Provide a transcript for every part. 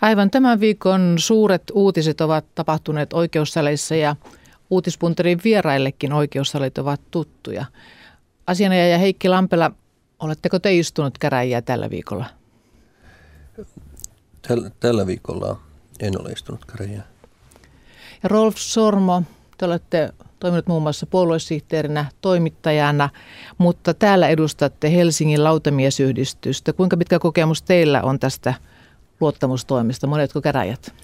Aivan tämän viikon suuret uutiset ovat tapahtuneet oikeussaleissa ja uutispunterin vieraillekin oikeussalit ovat tuttuja. Asianajaja Heikki Lampela, oletteko te istunut käräjiä tällä viikolla? Tällä, tällä viikolla en ole istunut käräjiä. Ja Rolf Sormo, te olette toiminut muun muassa puoluesihteerinä, toimittajana, mutta täällä edustatte Helsingin lautamiesyhdistystä. Kuinka pitkä kokemus teillä on tästä luottamustoimista? Monetko käräjät?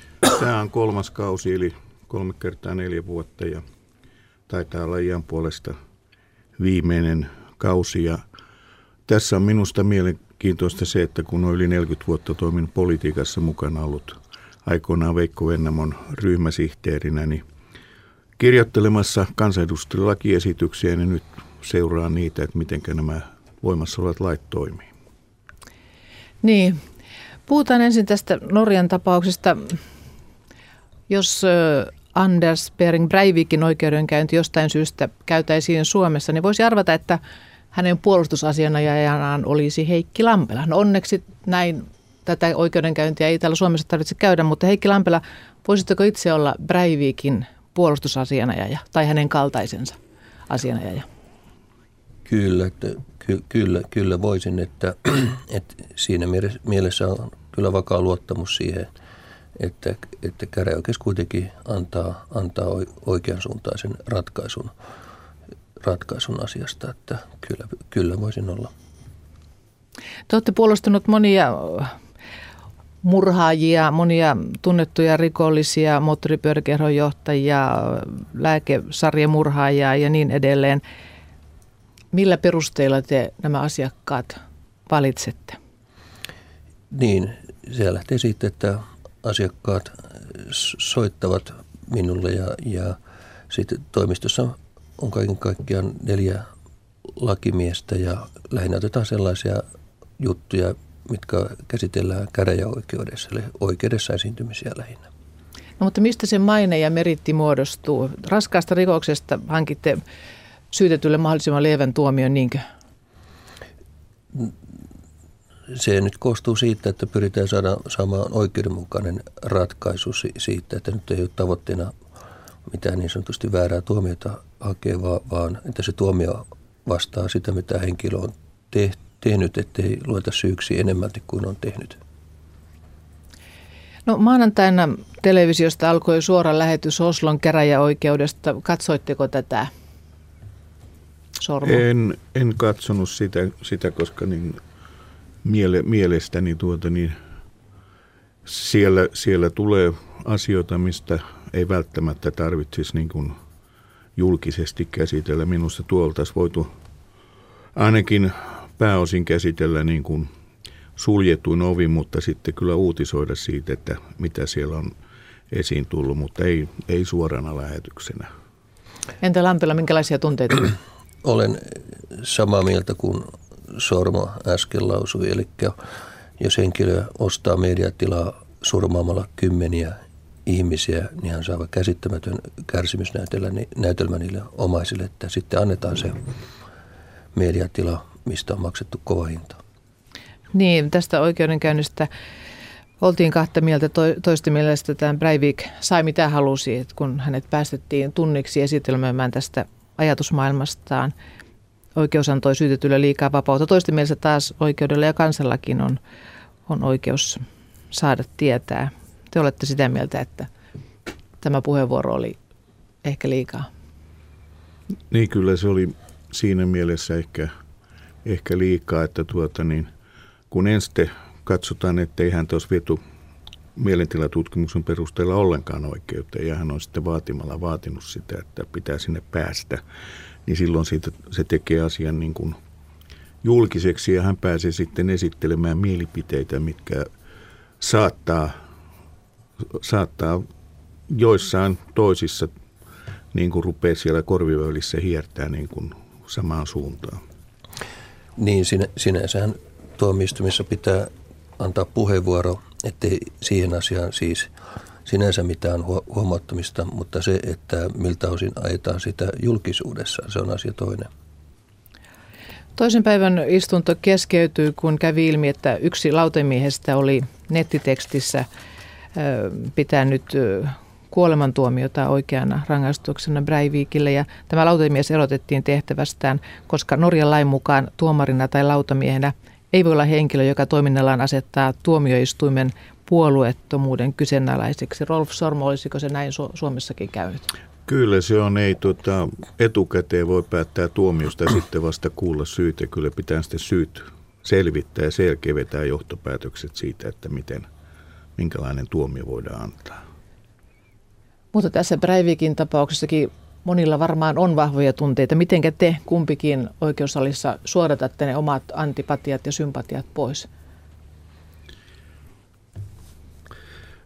Tämä on kolmas kausi, eli kolme kertaa neljä vuotta ja taitaa olla iän puolesta viimeinen kausi. Ja tässä on minusta mielenkiintoista se, että kun on yli 40 vuotta toiminut politiikassa mukana ollut aikoinaan Veikko Vennamon ryhmäsihteerinä, niin kirjoittelemassa kansanedustajalakiesityksiä ja nyt seuraa niitä, että miten nämä voimassa olevat lait toimii. Niin. Puhutaan ensin tästä Norjan tapauksesta. Jos Anders Bering Breivikin oikeudenkäynti jostain syystä käytäisiin Suomessa, niin voisi arvata, että hänen puolustusasianajajanaan olisi Heikki Lampela. No onneksi näin tätä oikeudenkäyntiä ei täällä Suomessa tarvitse käydä, mutta Heikki Lampela, voisitteko itse olla Breivikin puolustusasianajaja tai hänen kaltaisensa asianajaja? Kyllä, ky, kyllä, kyllä voisin, että, että siinä mielessä on kyllä vakaa luottamus siihen, että, että käräjäoikeus kuitenkin antaa, antaa oikeansuuntaisen ratkaisun, ratkaisun asiasta, että kyllä, kyllä voisin olla. Te olette puolustanut monia murhaajia, monia tunnettuja rikollisia, moottoripyöräkerhon johtajia, lääkesarjamurhaajia ja niin edelleen. Millä perusteilla te nämä asiakkaat valitsette? Niin, se lähtee siitä, että asiakkaat soittavat minulle ja, ja sitten toimistossa on kaiken kaikkiaan neljä lakimiestä ja lähinnä otetaan sellaisia juttuja, mitkä käsitellään käräjäoikeudessa, eli oikeudessa esiintymisiä lähinnä. No mutta mistä se maine ja meritti muodostuu? Raskaasta rikoksesta hankitte syytetylle mahdollisimman lievän tuomion, niinkö? Se nyt koostuu siitä, että pyritään saada, saamaan oikeudenmukainen ratkaisu siitä, että nyt ei ole tavoitteena mitään niin sanotusti väärää tuomiota hakea, vaan että se tuomio vastaa sitä, mitä henkilö on tehty tehnyt, ettei lueta syyksi enemmälti kuin on tehnyt. No maanantaina televisiosta alkoi suora lähetys Oslon käräjäoikeudesta. Katsoitteko tätä? Sormo? En, en katsonut sitä, sitä koska niin miele, mielestäni tuota, niin siellä, siellä tulee asioita, mistä ei välttämättä tarvitsisi niin kuin julkisesti käsitellä. Minusta tuolta voitu ainakin pääosin käsitellä niin kuin suljetuin ovi, mutta sitten kyllä uutisoida siitä, että mitä siellä on esiin tullut, mutta ei, ei suorana lähetyksenä. Entä Lampila, minkälaisia tunteita? Olen samaa mieltä kuin Sormo äsken lausui, eli jos henkilö ostaa mediatilaa surmaamalla kymmeniä ihmisiä, niin hän saa käsittämätön kärsimysnäytelmä niille omaisille, että sitten annetaan se mediatila mistä on maksettu kova hinta. Niin, tästä oikeudenkäynnistä oltiin kahta mieltä. Toista mielestä tämä Breivik sai mitä halusi, että kun hänet päästettiin tunniksi esitelmöimään tästä ajatusmaailmastaan. Oikeus antoi syytetylle liikaa vapautta. Toista mielestä taas oikeudella ja kansallakin on, on oikeus saada tietää. Te olette sitä mieltä, että tämä puheenvuoro oli ehkä liikaa. Niin kyllä se oli siinä mielessä ehkä – ehkä liikaa, että tuota niin, kun ensin katsotaan, että ei hän olisi viety mielentilatutkimuksen perusteella ollenkaan oikeuteen ja hän on sitten vaatimalla vaatinut sitä, että pitää sinne päästä, niin silloin siitä, se tekee asian niin kuin julkiseksi ja hän pääsee sitten esittelemään mielipiteitä, mitkä saattaa, saattaa joissain toisissa niin kuin rupeaa siellä korviväylissä hiertää niin kuin samaan suuntaan. Niin, sinä, sinänsähän tuomioistumissa pitää antaa puheenvuoro, ettei siihen asiaan siis sinänsä mitään huomauttamista, mutta se, että miltä osin ajetaan sitä julkisuudessa, se on asia toinen. Toisen päivän istunto keskeytyi, kun kävi ilmi, että yksi lautemiehestä oli nettitekstissä pitää nyt kuolemantuomiota oikeana rangaistuksena Breivikille ja tämä lautamies erotettiin tehtävästään, koska Norjan lain mukaan tuomarina tai lautamiehenä ei voi olla henkilö, joka toiminnallaan asettaa tuomioistuimen puolueettomuuden kyseenalaiseksi. Rolf Sormo, olisiko se näin Su- Suomessakin käynyt? Kyllä se on, ei tota, etukäteen voi päättää tuomiosta ja sitten vasta kuulla syytä. Kyllä pitää sitten syyt selvittää ja selkeä vetää johtopäätökset siitä, että miten, minkälainen tuomio voidaan antaa. Mutta tässä Breivikin tapauksessakin monilla varmaan on vahvoja tunteita. Mitenkä te kumpikin oikeusalissa suodatatte ne omat antipatiat ja sympatiat pois?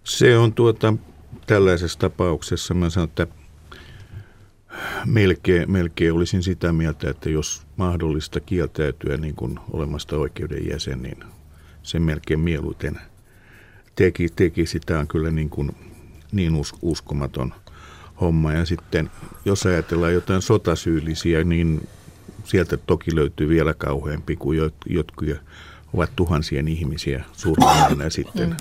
Se on tuota, tällaisessa tapauksessa, mä sanon, että melkein, melkein olisin sitä mieltä, että jos mahdollista kieltäytyä niin kuin olemasta oikeuden jäsen, niin sen melkein mieluiten teki, teki sitä on kyllä niin, kuin, niin us, uskomaton homma. Ja sitten jos ajatellaan jotain sotasyyllisiä, niin sieltä toki löytyy vielä kauheampi kuin jotkut ovat tuhansien ihmisiä surmaamana ja sitten mm.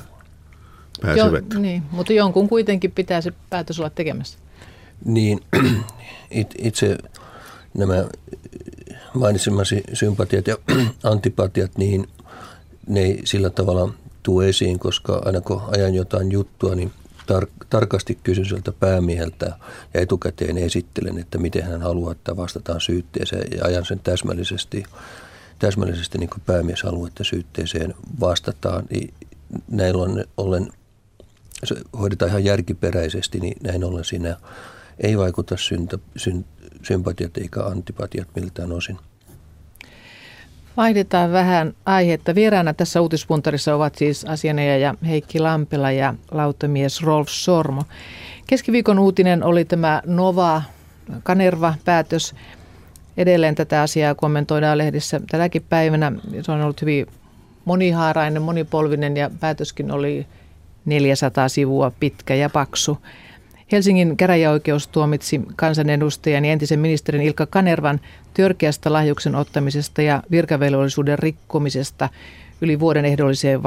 pääsevät. Jo, niin, mutta jonkun kuitenkin pitää se päätös olla tekemässä. Niin, itse nämä mainitsemasi sympatiat ja antipatiat, niin ne ei sillä tavalla tule esiin, koska aina kun ajan jotain juttua, niin tar- tarkasti kysyn sieltä päämieheltä ja etukäteen esittelen, että miten hän haluaa, että vastataan syytteeseen ja ajan sen täsmällisesti, täsmällisesti niin kuin päämies haluaa, että syytteeseen vastataan. Niin näin ollen, ollen se hoidetaan ihan järkiperäisesti, niin näin ollen siinä ei vaikuta syntä, syn, sympatiat eikä antipatiat miltään osin. Vaihdetaan vähän aihetta. Vieraana tässä uutispuntarissa ovat siis asianajaja Heikki Lampela ja lautamies Rolf Sormo. Keskiviikon uutinen oli tämä Nova Kanerva-päätös. Edelleen tätä asiaa kommentoidaan lehdissä tälläkin päivänä. Se on ollut hyvin monihaarainen, monipolvinen ja päätöskin oli 400 sivua pitkä ja paksu. Helsingin käräjäoikeus tuomitsi kansanedustajan ja entisen ministerin Ilkka Kanervan törkeästä lahjuksen ottamisesta ja virkavelvollisuuden rikkomisesta yli vuoden ehdolliseen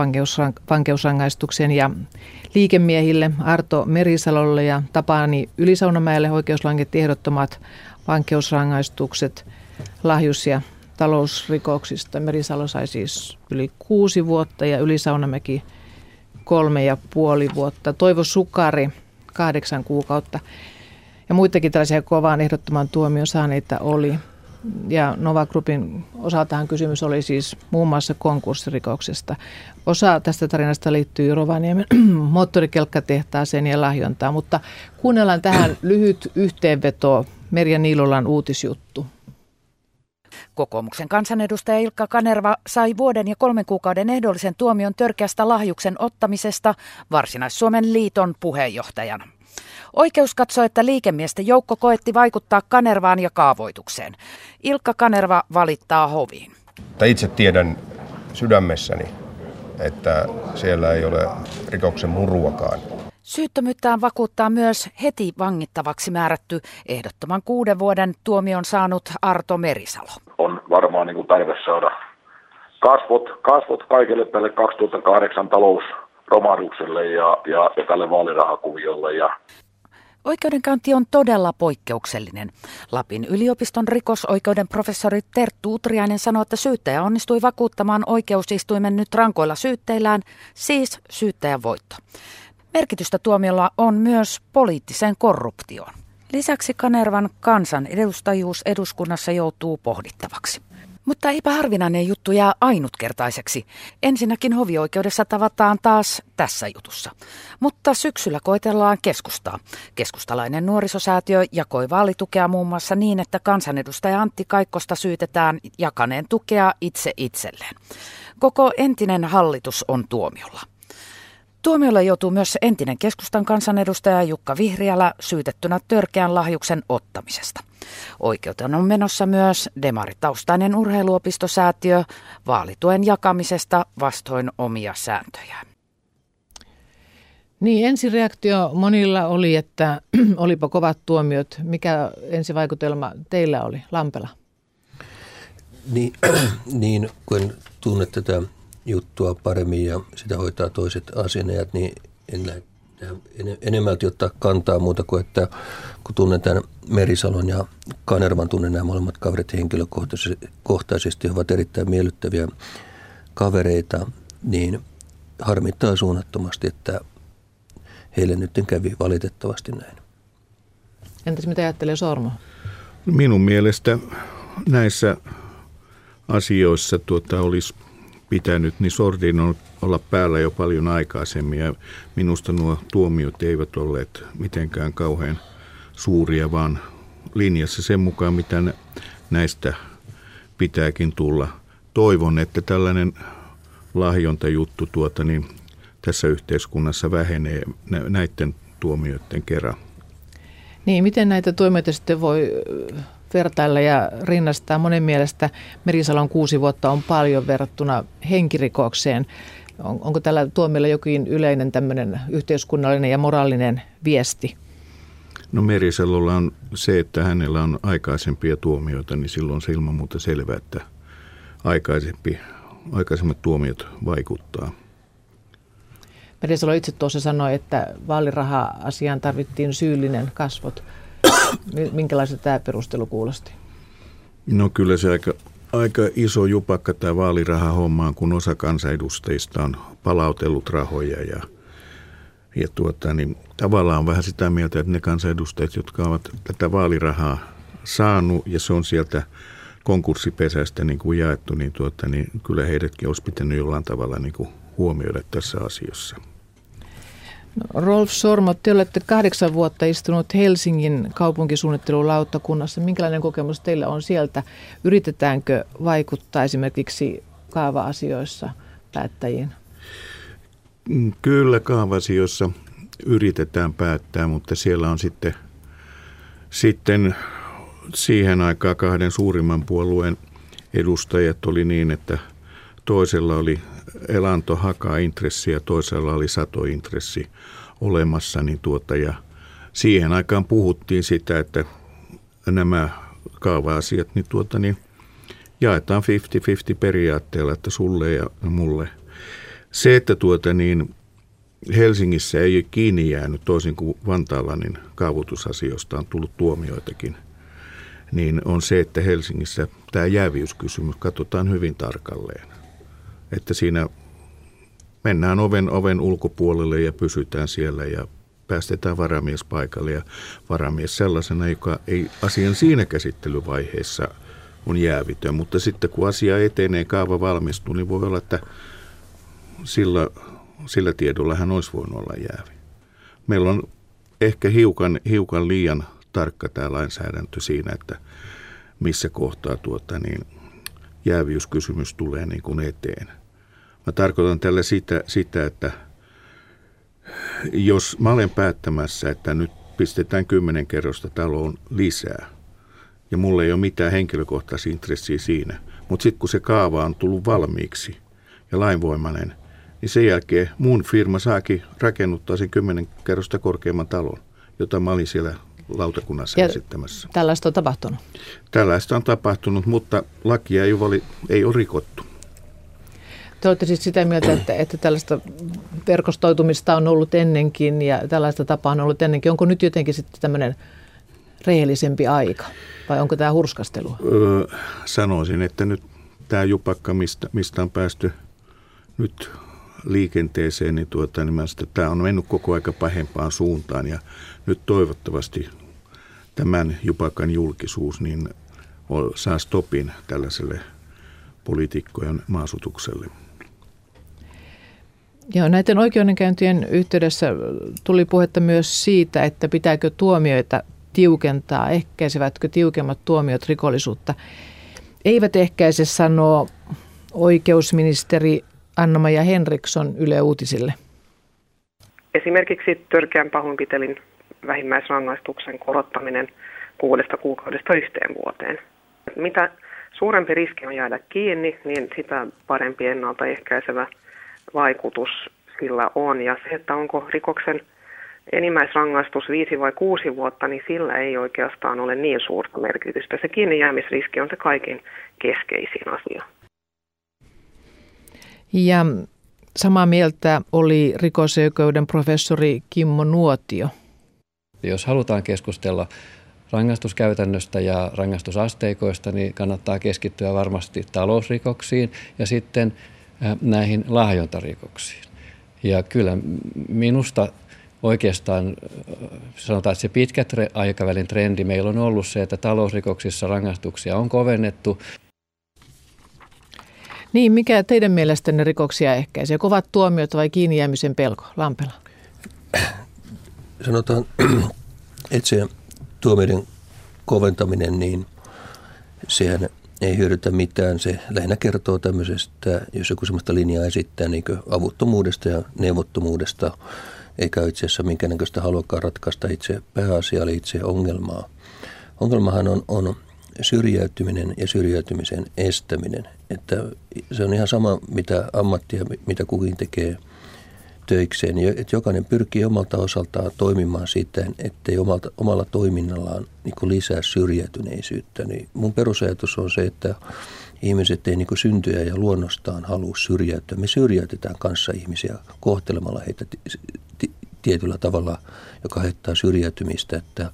vankeusrangaistukseen ja liikemiehille Arto Merisalolle ja Tapani Ylisaunamäelle oikeus langetti ehdottomat vankeusrangaistukset lahjus- ja talousrikoksista. Merisalo sai siis yli kuusi vuotta ja Ylisaunamäki kolme ja puoli vuotta. Toivo Sukari kahdeksan kuukautta. Ja muitakin tällaisia kovaan ehdottoman tuomion saaneita oli. Ja Nova Groupin osaltahan kysymys oli siis muun muassa konkurssirikoksesta. Osa tästä tarinasta liittyy Rovaniemen moottorikelkkatehtaaseen ja lahjontaan, mutta kuunnellaan tähän lyhyt yhteenveto Merja Niilolan uutisjuttu. Kokoomuksen kansanedustaja Ilkka Kanerva sai vuoden ja kolmen kuukauden ehdollisen tuomion törkeästä lahjuksen ottamisesta Varsinais-Suomen liiton puheenjohtajana. Oikeus katsoi, että liikemiesten joukko koetti vaikuttaa Kanervaan ja kaavoitukseen. Ilkka Kanerva valittaa hoviin. Itse tiedän sydämessäni, että siellä ei ole rikoksen muruakaan. Syyttömyyttään vakuuttaa myös heti vangittavaksi määrätty ehdottoman kuuden vuoden tuomion saanut Arto Merisalo. On varmaan niin kuin tarve saada kasvot, kasvot kaikille tälle 2008 talousromahdukselle ja, ja, ja tälle vaalirahakuviolle. Ja Oikeudenkäynti on todella poikkeuksellinen. Lapin yliopiston rikosoikeuden professori Terttu Utriainen sanoi, että syyttäjä onnistui vakuuttamaan oikeusistuimen nyt rankoilla syytteillään, siis syyttäjän voitto. Merkitystä tuomiolla on myös poliittiseen korruptioon. Lisäksi Kanervan kansan edustajuus eduskunnassa joutuu pohdittavaksi. Mutta eipä harvinainen juttu jää ainutkertaiseksi. Ensinnäkin hovioikeudessa tavataan taas tässä jutussa. Mutta syksyllä koitellaan keskustaa. Keskustalainen nuorisosäätiö jakoi vaalitukea muun muassa niin, että kansanedustaja Antti Kaikkosta syytetään jakaneen tukea itse itselleen. Koko entinen hallitus on tuomiolla. Tuomiolle joutuu myös entinen keskustan kansanedustaja Jukka Vihriälä syytettynä törkeän lahjuksen ottamisesta. Oikeuteen on menossa myös demaritaustainen urheiluopistosäätiö vaalituen jakamisesta vastoin omia sääntöjään. Niin, ensireaktio monilla oli, että olipa kovat tuomiot. Mikä ensivaikutelma teillä oli, Lampela? Niin, niin kun tunnet tätä juttua paremmin ja sitä hoitaa toiset asianajat, niin en lähde enemmälti ottaa kantaa muuta kuin, että kun tunnen tämän Merisalon ja Kanervan, tunnen nämä molemmat kaverit henkilökohtaisesti, ovat erittäin miellyttäviä kavereita, niin harmittaa suunnattomasti, että heille nyt kävi valitettavasti näin. Entäs mitä ajattelee Sormo? Minun mielestä näissä asioissa tuota, olisi pitänyt, niin sordin on olla päällä jo paljon aikaisemmin ja minusta nuo tuomiot eivät olleet mitenkään kauhean suuria, vaan linjassa sen mukaan, mitä näistä pitääkin tulla. Toivon, että tällainen lahjontajuttu tuota, niin tässä yhteiskunnassa vähenee näiden tuomioiden kerran. Niin, miten näitä tuomioita sitten voi vertailla ja rinnastaa? Monen mielestä Merisalon kuusi vuotta on paljon verrattuna henkirikokseen. On, onko tällä tuomilla jokin yleinen tämmöinen yhteiskunnallinen ja moraalinen viesti? No Merisalolla on se, että hänellä on aikaisempia tuomioita, niin silloin se ilman muuta selvää, että aikaisempi, aikaisemmat tuomiot vaikuttaa. Merisalo itse tuossa sanoi, että vaaliraha-asiaan tarvittiin syyllinen kasvot. Minkälaiselta tämä perustelu kuulosti? No kyllä se aika, aika iso jupakka tämä vaaliraha-homma kun osa kansanedustajista on palautellut rahoja ja, ja tuota, niin tavallaan vähän sitä mieltä, että ne kansanedustajat, jotka ovat tätä vaalirahaa saanut ja se on sieltä konkurssipesästä niin kuin jaettu, niin, tuota, niin kyllä heidätkin olisi pitänyt jollain tavalla niin kuin huomioida tässä asiassa. Rolf Sormo, te olette kahdeksan vuotta istunut Helsingin kaupunkisuunnittelulautakunnassa. Minkälainen kokemus teillä on sieltä? Yritetäänkö vaikuttaa esimerkiksi kaava-asioissa päättäjiin? Mm, kyllä kaava-asioissa yritetään päättää, mutta siellä on sitten, sitten siihen aikaan kahden suurimman puolueen edustajat oli niin, että toisella oli elanto hakaa ja toisella oli satointressi olemassa, niin tuota, ja siihen aikaan puhuttiin sitä, että nämä kaava-asiat niin tuota, niin jaetaan 50-50 periaatteella, että sulle ja mulle. Se, että tuota, niin Helsingissä ei ole kiinni jäänyt toisin kuin Vantaalla, niin kaavoitusasioista on tullut tuomioitakin, niin on se, että Helsingissä tämä jääviyskysymys katsotaan hyvin tarkalleen että siinä mennään oven, oven ulkopuolelle ja pysytään siellä ja päästetään varamies paikalle ja varamies sellaisena, joka ei asian siinä käsittelyvaiheessa on jäävitön, mutta sitten kun asia etenee, kaava valmistuu, niin voi olla, että sillä, sillä tiedolla hän olisi voinut olla jäävi. Meillä on ehkä hiukan, hiukan liian tarkka tämä lainsäädäntö siinä, että missä kohtaa tuota, niin jääviyskysymys tulee niin kuin eteen. Mä tarkoitan tällä sitä, sitä, että jos mä olen päättämässä, että nyt pistetään kymmenen kerrosta taloon lisää, ja mulla ei ole mitään henkilökohtaisia intressiä siinä, mutta sitten kun se kaava on tullut valmiiksi ja lainvoimainen, niin sen jälkeen mun firma saakin rakennuttaa sen kymmenen kerrosta korkeamman talon, jota mä olin siellä lautakunnassa ja esittämässä. Tällaista on tapahtunut? Tällaista on tapahtunut, mutta lakia ei ole, ei ole rikottu. Te olette siis sitä mieltä, että, että tällaista verkostoitumista on ollut ennenkin ja tällaista tapaa on ollut ennenkin. Onko nyt jotenkin sitten tämmöinen rehellisempi aika vai onko tämä hurskastelua? Öö, sanoisin, että nyt tämä jupakka, mistä, mistä on päästy nyt liikenteeseen, niin, tuota, niin sitä, tämä on mennyt koko aika pahempaan suuntaan ja nyt toivottavasti tämän jupakan julkisuus niin saa stopin tällaiselle poliitikkojen maasutukselle. Joo, näiden oikeudenkäyntien yhteydessä tuli puhetta myös siitä, että pitääkö tuomioita tiukentaa, ehkäisevätkö tiukemmat tuomiot rikollisuutta. Eivät ehkäise, sanoo oikeusministeri Anna-Maja Henriksson Yle Uutisille. Esimerkiksi törkeän pahoinpitelin vähimmäisrangaistuksen korottaminen kuudesta kuukaudesta yhteen vuoteen. Mitä suurempi riski on jäädä kiinni, niin sitä parempi ennaltaehkäisevä vaikutus sillä on. Ja se, että onko rikoksen enimmäisrangaistus viisi vai kuusi vuotta, niin sillä ei oikeastaan ole niin suurta merkitystä. Se kiinni jäämisriski on se kaikin keskeisin asia. Ja samaa mieltä oli rikosoikeuden professori Kimmo Nuotio. Jos halutaan keskustella rangaistuskäytännöstä ja rangaistusasteikoista, niin kannattaa keskittyä varmasti talousrikoksiin ja sitten näihin lahjontarikoksiin. Ja kyllä minusta oikeastaan sanotaan, että se pitkä aikavälin trendi meillä on ollut se, että talousrikoksissa rangaistuksia on kovennettu. Niin, mikä teidän mielestänne rikoksia ehkäisee? Kovat tuomiot vai kiinni jäämisen pelko? Lampela. Sanotaan, että se tuomioiden koventaminen, niin sehän ei hyödytä mitään. Se lähinnä kertoo tämmöisestä, jos joku sellaista linjaa esittää, niin avuttomuudesta ja neuvottomuudesta, eikä itse asiassa minkäännäköistä haluakaan ratkaista itse pääasiaa, eli itse ongelmaa. Ongelmahan on, on syrjäytyminen ja syrjäytymisen estäminen. Että se on ihan sama, mitä ammattia, mitä kukin tekee töikseen. Että jokainen pyrkii omalta osaltaan toimimaan siten, ettei omalta, omalla toiminnallaan niin lisää syrjäytyneisyyttä. Niin mun perusajatus on se, että ihmiset ei niin syntyä ja luonnostaan halua syrjäytyä. Me syrjäytetään kanssa ihmisiä kohtelemalla heitä tietyllä tavalla, joka haittaa syrjäytymistä. Että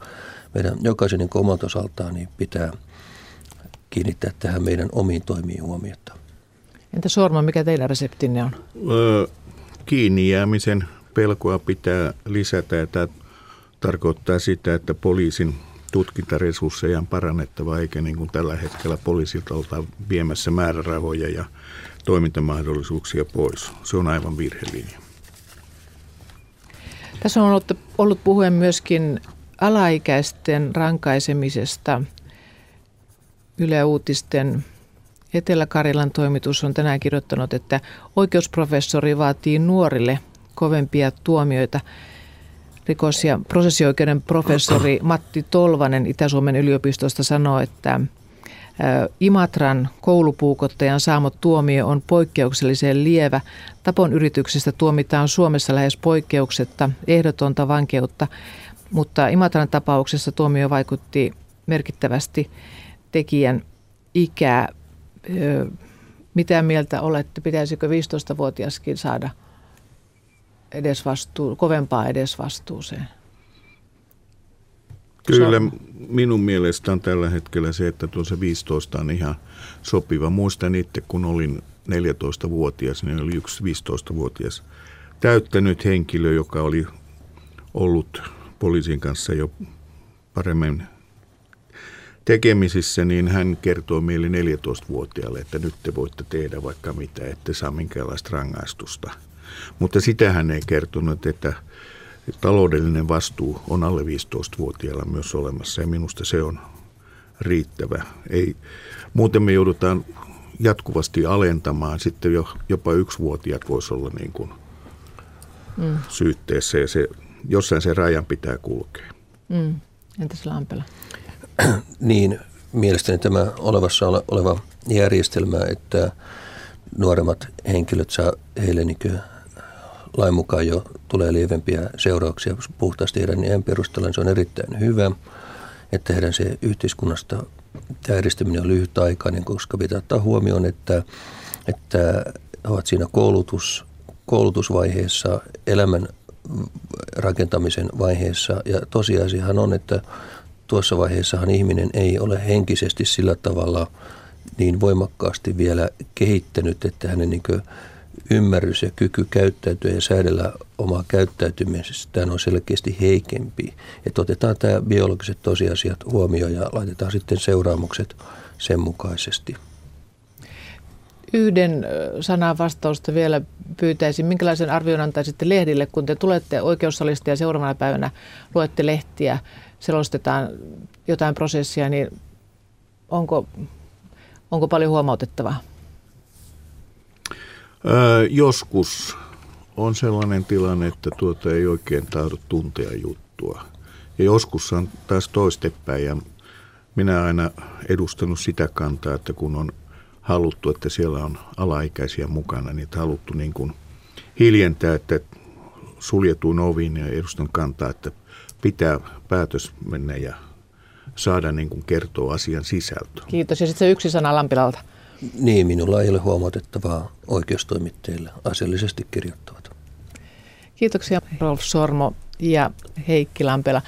meidän jokaisen niin omalta osaltaan niin pitää – kiinnittää tähän meidän omiin toimiin huomiota. Entä Sorma, mikä teidän reseptinne on? Öö, kiinni jäämisen pelkoa pitää lisätä ja tämä tarkoittaa sitä, että poliisin tutkintaresursseja on parannettava, eikä niin kuin tällä hetkellä poliisilta olta viemässä määrärahoja ja toimintamahdollisuuksia pois. Se on aivan virhelinja. Tässä on ollut, ollut puheen myöskin alaikäisten rankaisemisesta – Yle Uutisten Etelä-Karjalan toimitus on tänään kirjoittanut, että oikeusprofessori vaatii nuorille kovempia tuomioita. Rikos- ja prosessioikeuden professori Matti Tolvanen Itä-Suomen yliopistosta sanoo, että Imatran koulupuukottajan saamot tuomio on poikkeuksellisen lievä. Tapon yrityksestä tuomitaan Suomessa lähes poikkeuksetta ehdotonta vankeutta, mutta Imatran tapauksessa tuomio vaikutti merkittävästi tekijän ikää. Mitä mieltä olette, pitäisikö 15-vuotiaskin saada edesvastuu, kovempaa edesvastuuseen? Kyllä minun mielestä on tällä hetkellä se, että tuo se 15 on ihan sopiva. Muistan itse, kun olin 14-vuotias, niin oli yksi 15-vuotias täyttänyt henkilö, joka oli ollut poliisin kanssa jo paremmin tekemisissä, niin hän kertoo meille 14-vuotiaalle, että nyt te voitte tehdä vaikka mitä, ette saa minkäänlaista rangaistusta. Mutta sitä hän ei kertonut, että taloudellinen vastuu on alle 15-vuotiailla myös olemassa ja minusta se on riittävä. Ei, muuten me joudutaan jatkuvasti alentamaan, sitten jo, jopa yksivuotiaat voisi olla niin kuin mm. syytteessä ja se, jossain se rajan pitää kulkea. Mm. Entäs Lampela? niin mielestäni tämä olevassa oleva järjestelmä, että nuoremmat henkilöt saa heille niin lain mukaan jo tulee lievempiä seurauksia puhtaasti heidän iän perusteella, niin se on erittäin hyvä, että heidän se yhteiskunnasta tämä on lyhytaikainen, koska pitää ottaa huomioon, että, että he ovat siinä koulutus, koulutusvaiheessa, elämän rakentamisen vaiheessa. Ja tosiasiahan on, että tuossa vaiheessahan ihminen ei ole henkisesti sillä tavalla niin voimakkaasti vielä kehittänyt, että hänen niin ymmärrys ja kyky käyttäytyä ja säädellä omaa käyttäytymisestään on selkeästi heikempi. Että otetaan tämä biologiset tosiasiat huomioon ja laitetaan sitten seuraamukset sen mukaisesti. Yhden sanan vastausta vielä pyytäisin. Minkälaisen arvion antaisitte lehdille, kun te tulette oikeussalista ja seuraavana päivänä luette lehtiä – selostetaan jotain prosessia, niin onko, onko paljon huomautettavaa? Öö, joskus on sellainen tilanne, että tuota ei oikein tahdo tuntea juttua. Ja joskus on taas toistepäin ja minä aina edustanut sitä kantaa, että kun on haluttu, että siellä on alaikäisiä mukana, niin että haluttu niin kuin hiljentää, että suljetuin oviin ja edustan kantaa, että pitää päätös mennä ja saada niin kuin kertoa asian sisältö. Kiitos. Ja sitten se yksi sana Lampilalta. Niin, minulla ei ole huomautettavaa oikeustoimittajille. Asiallisesti kirjoittavat. Kiitoksia Rolf Sormo ja Heikki Lampela.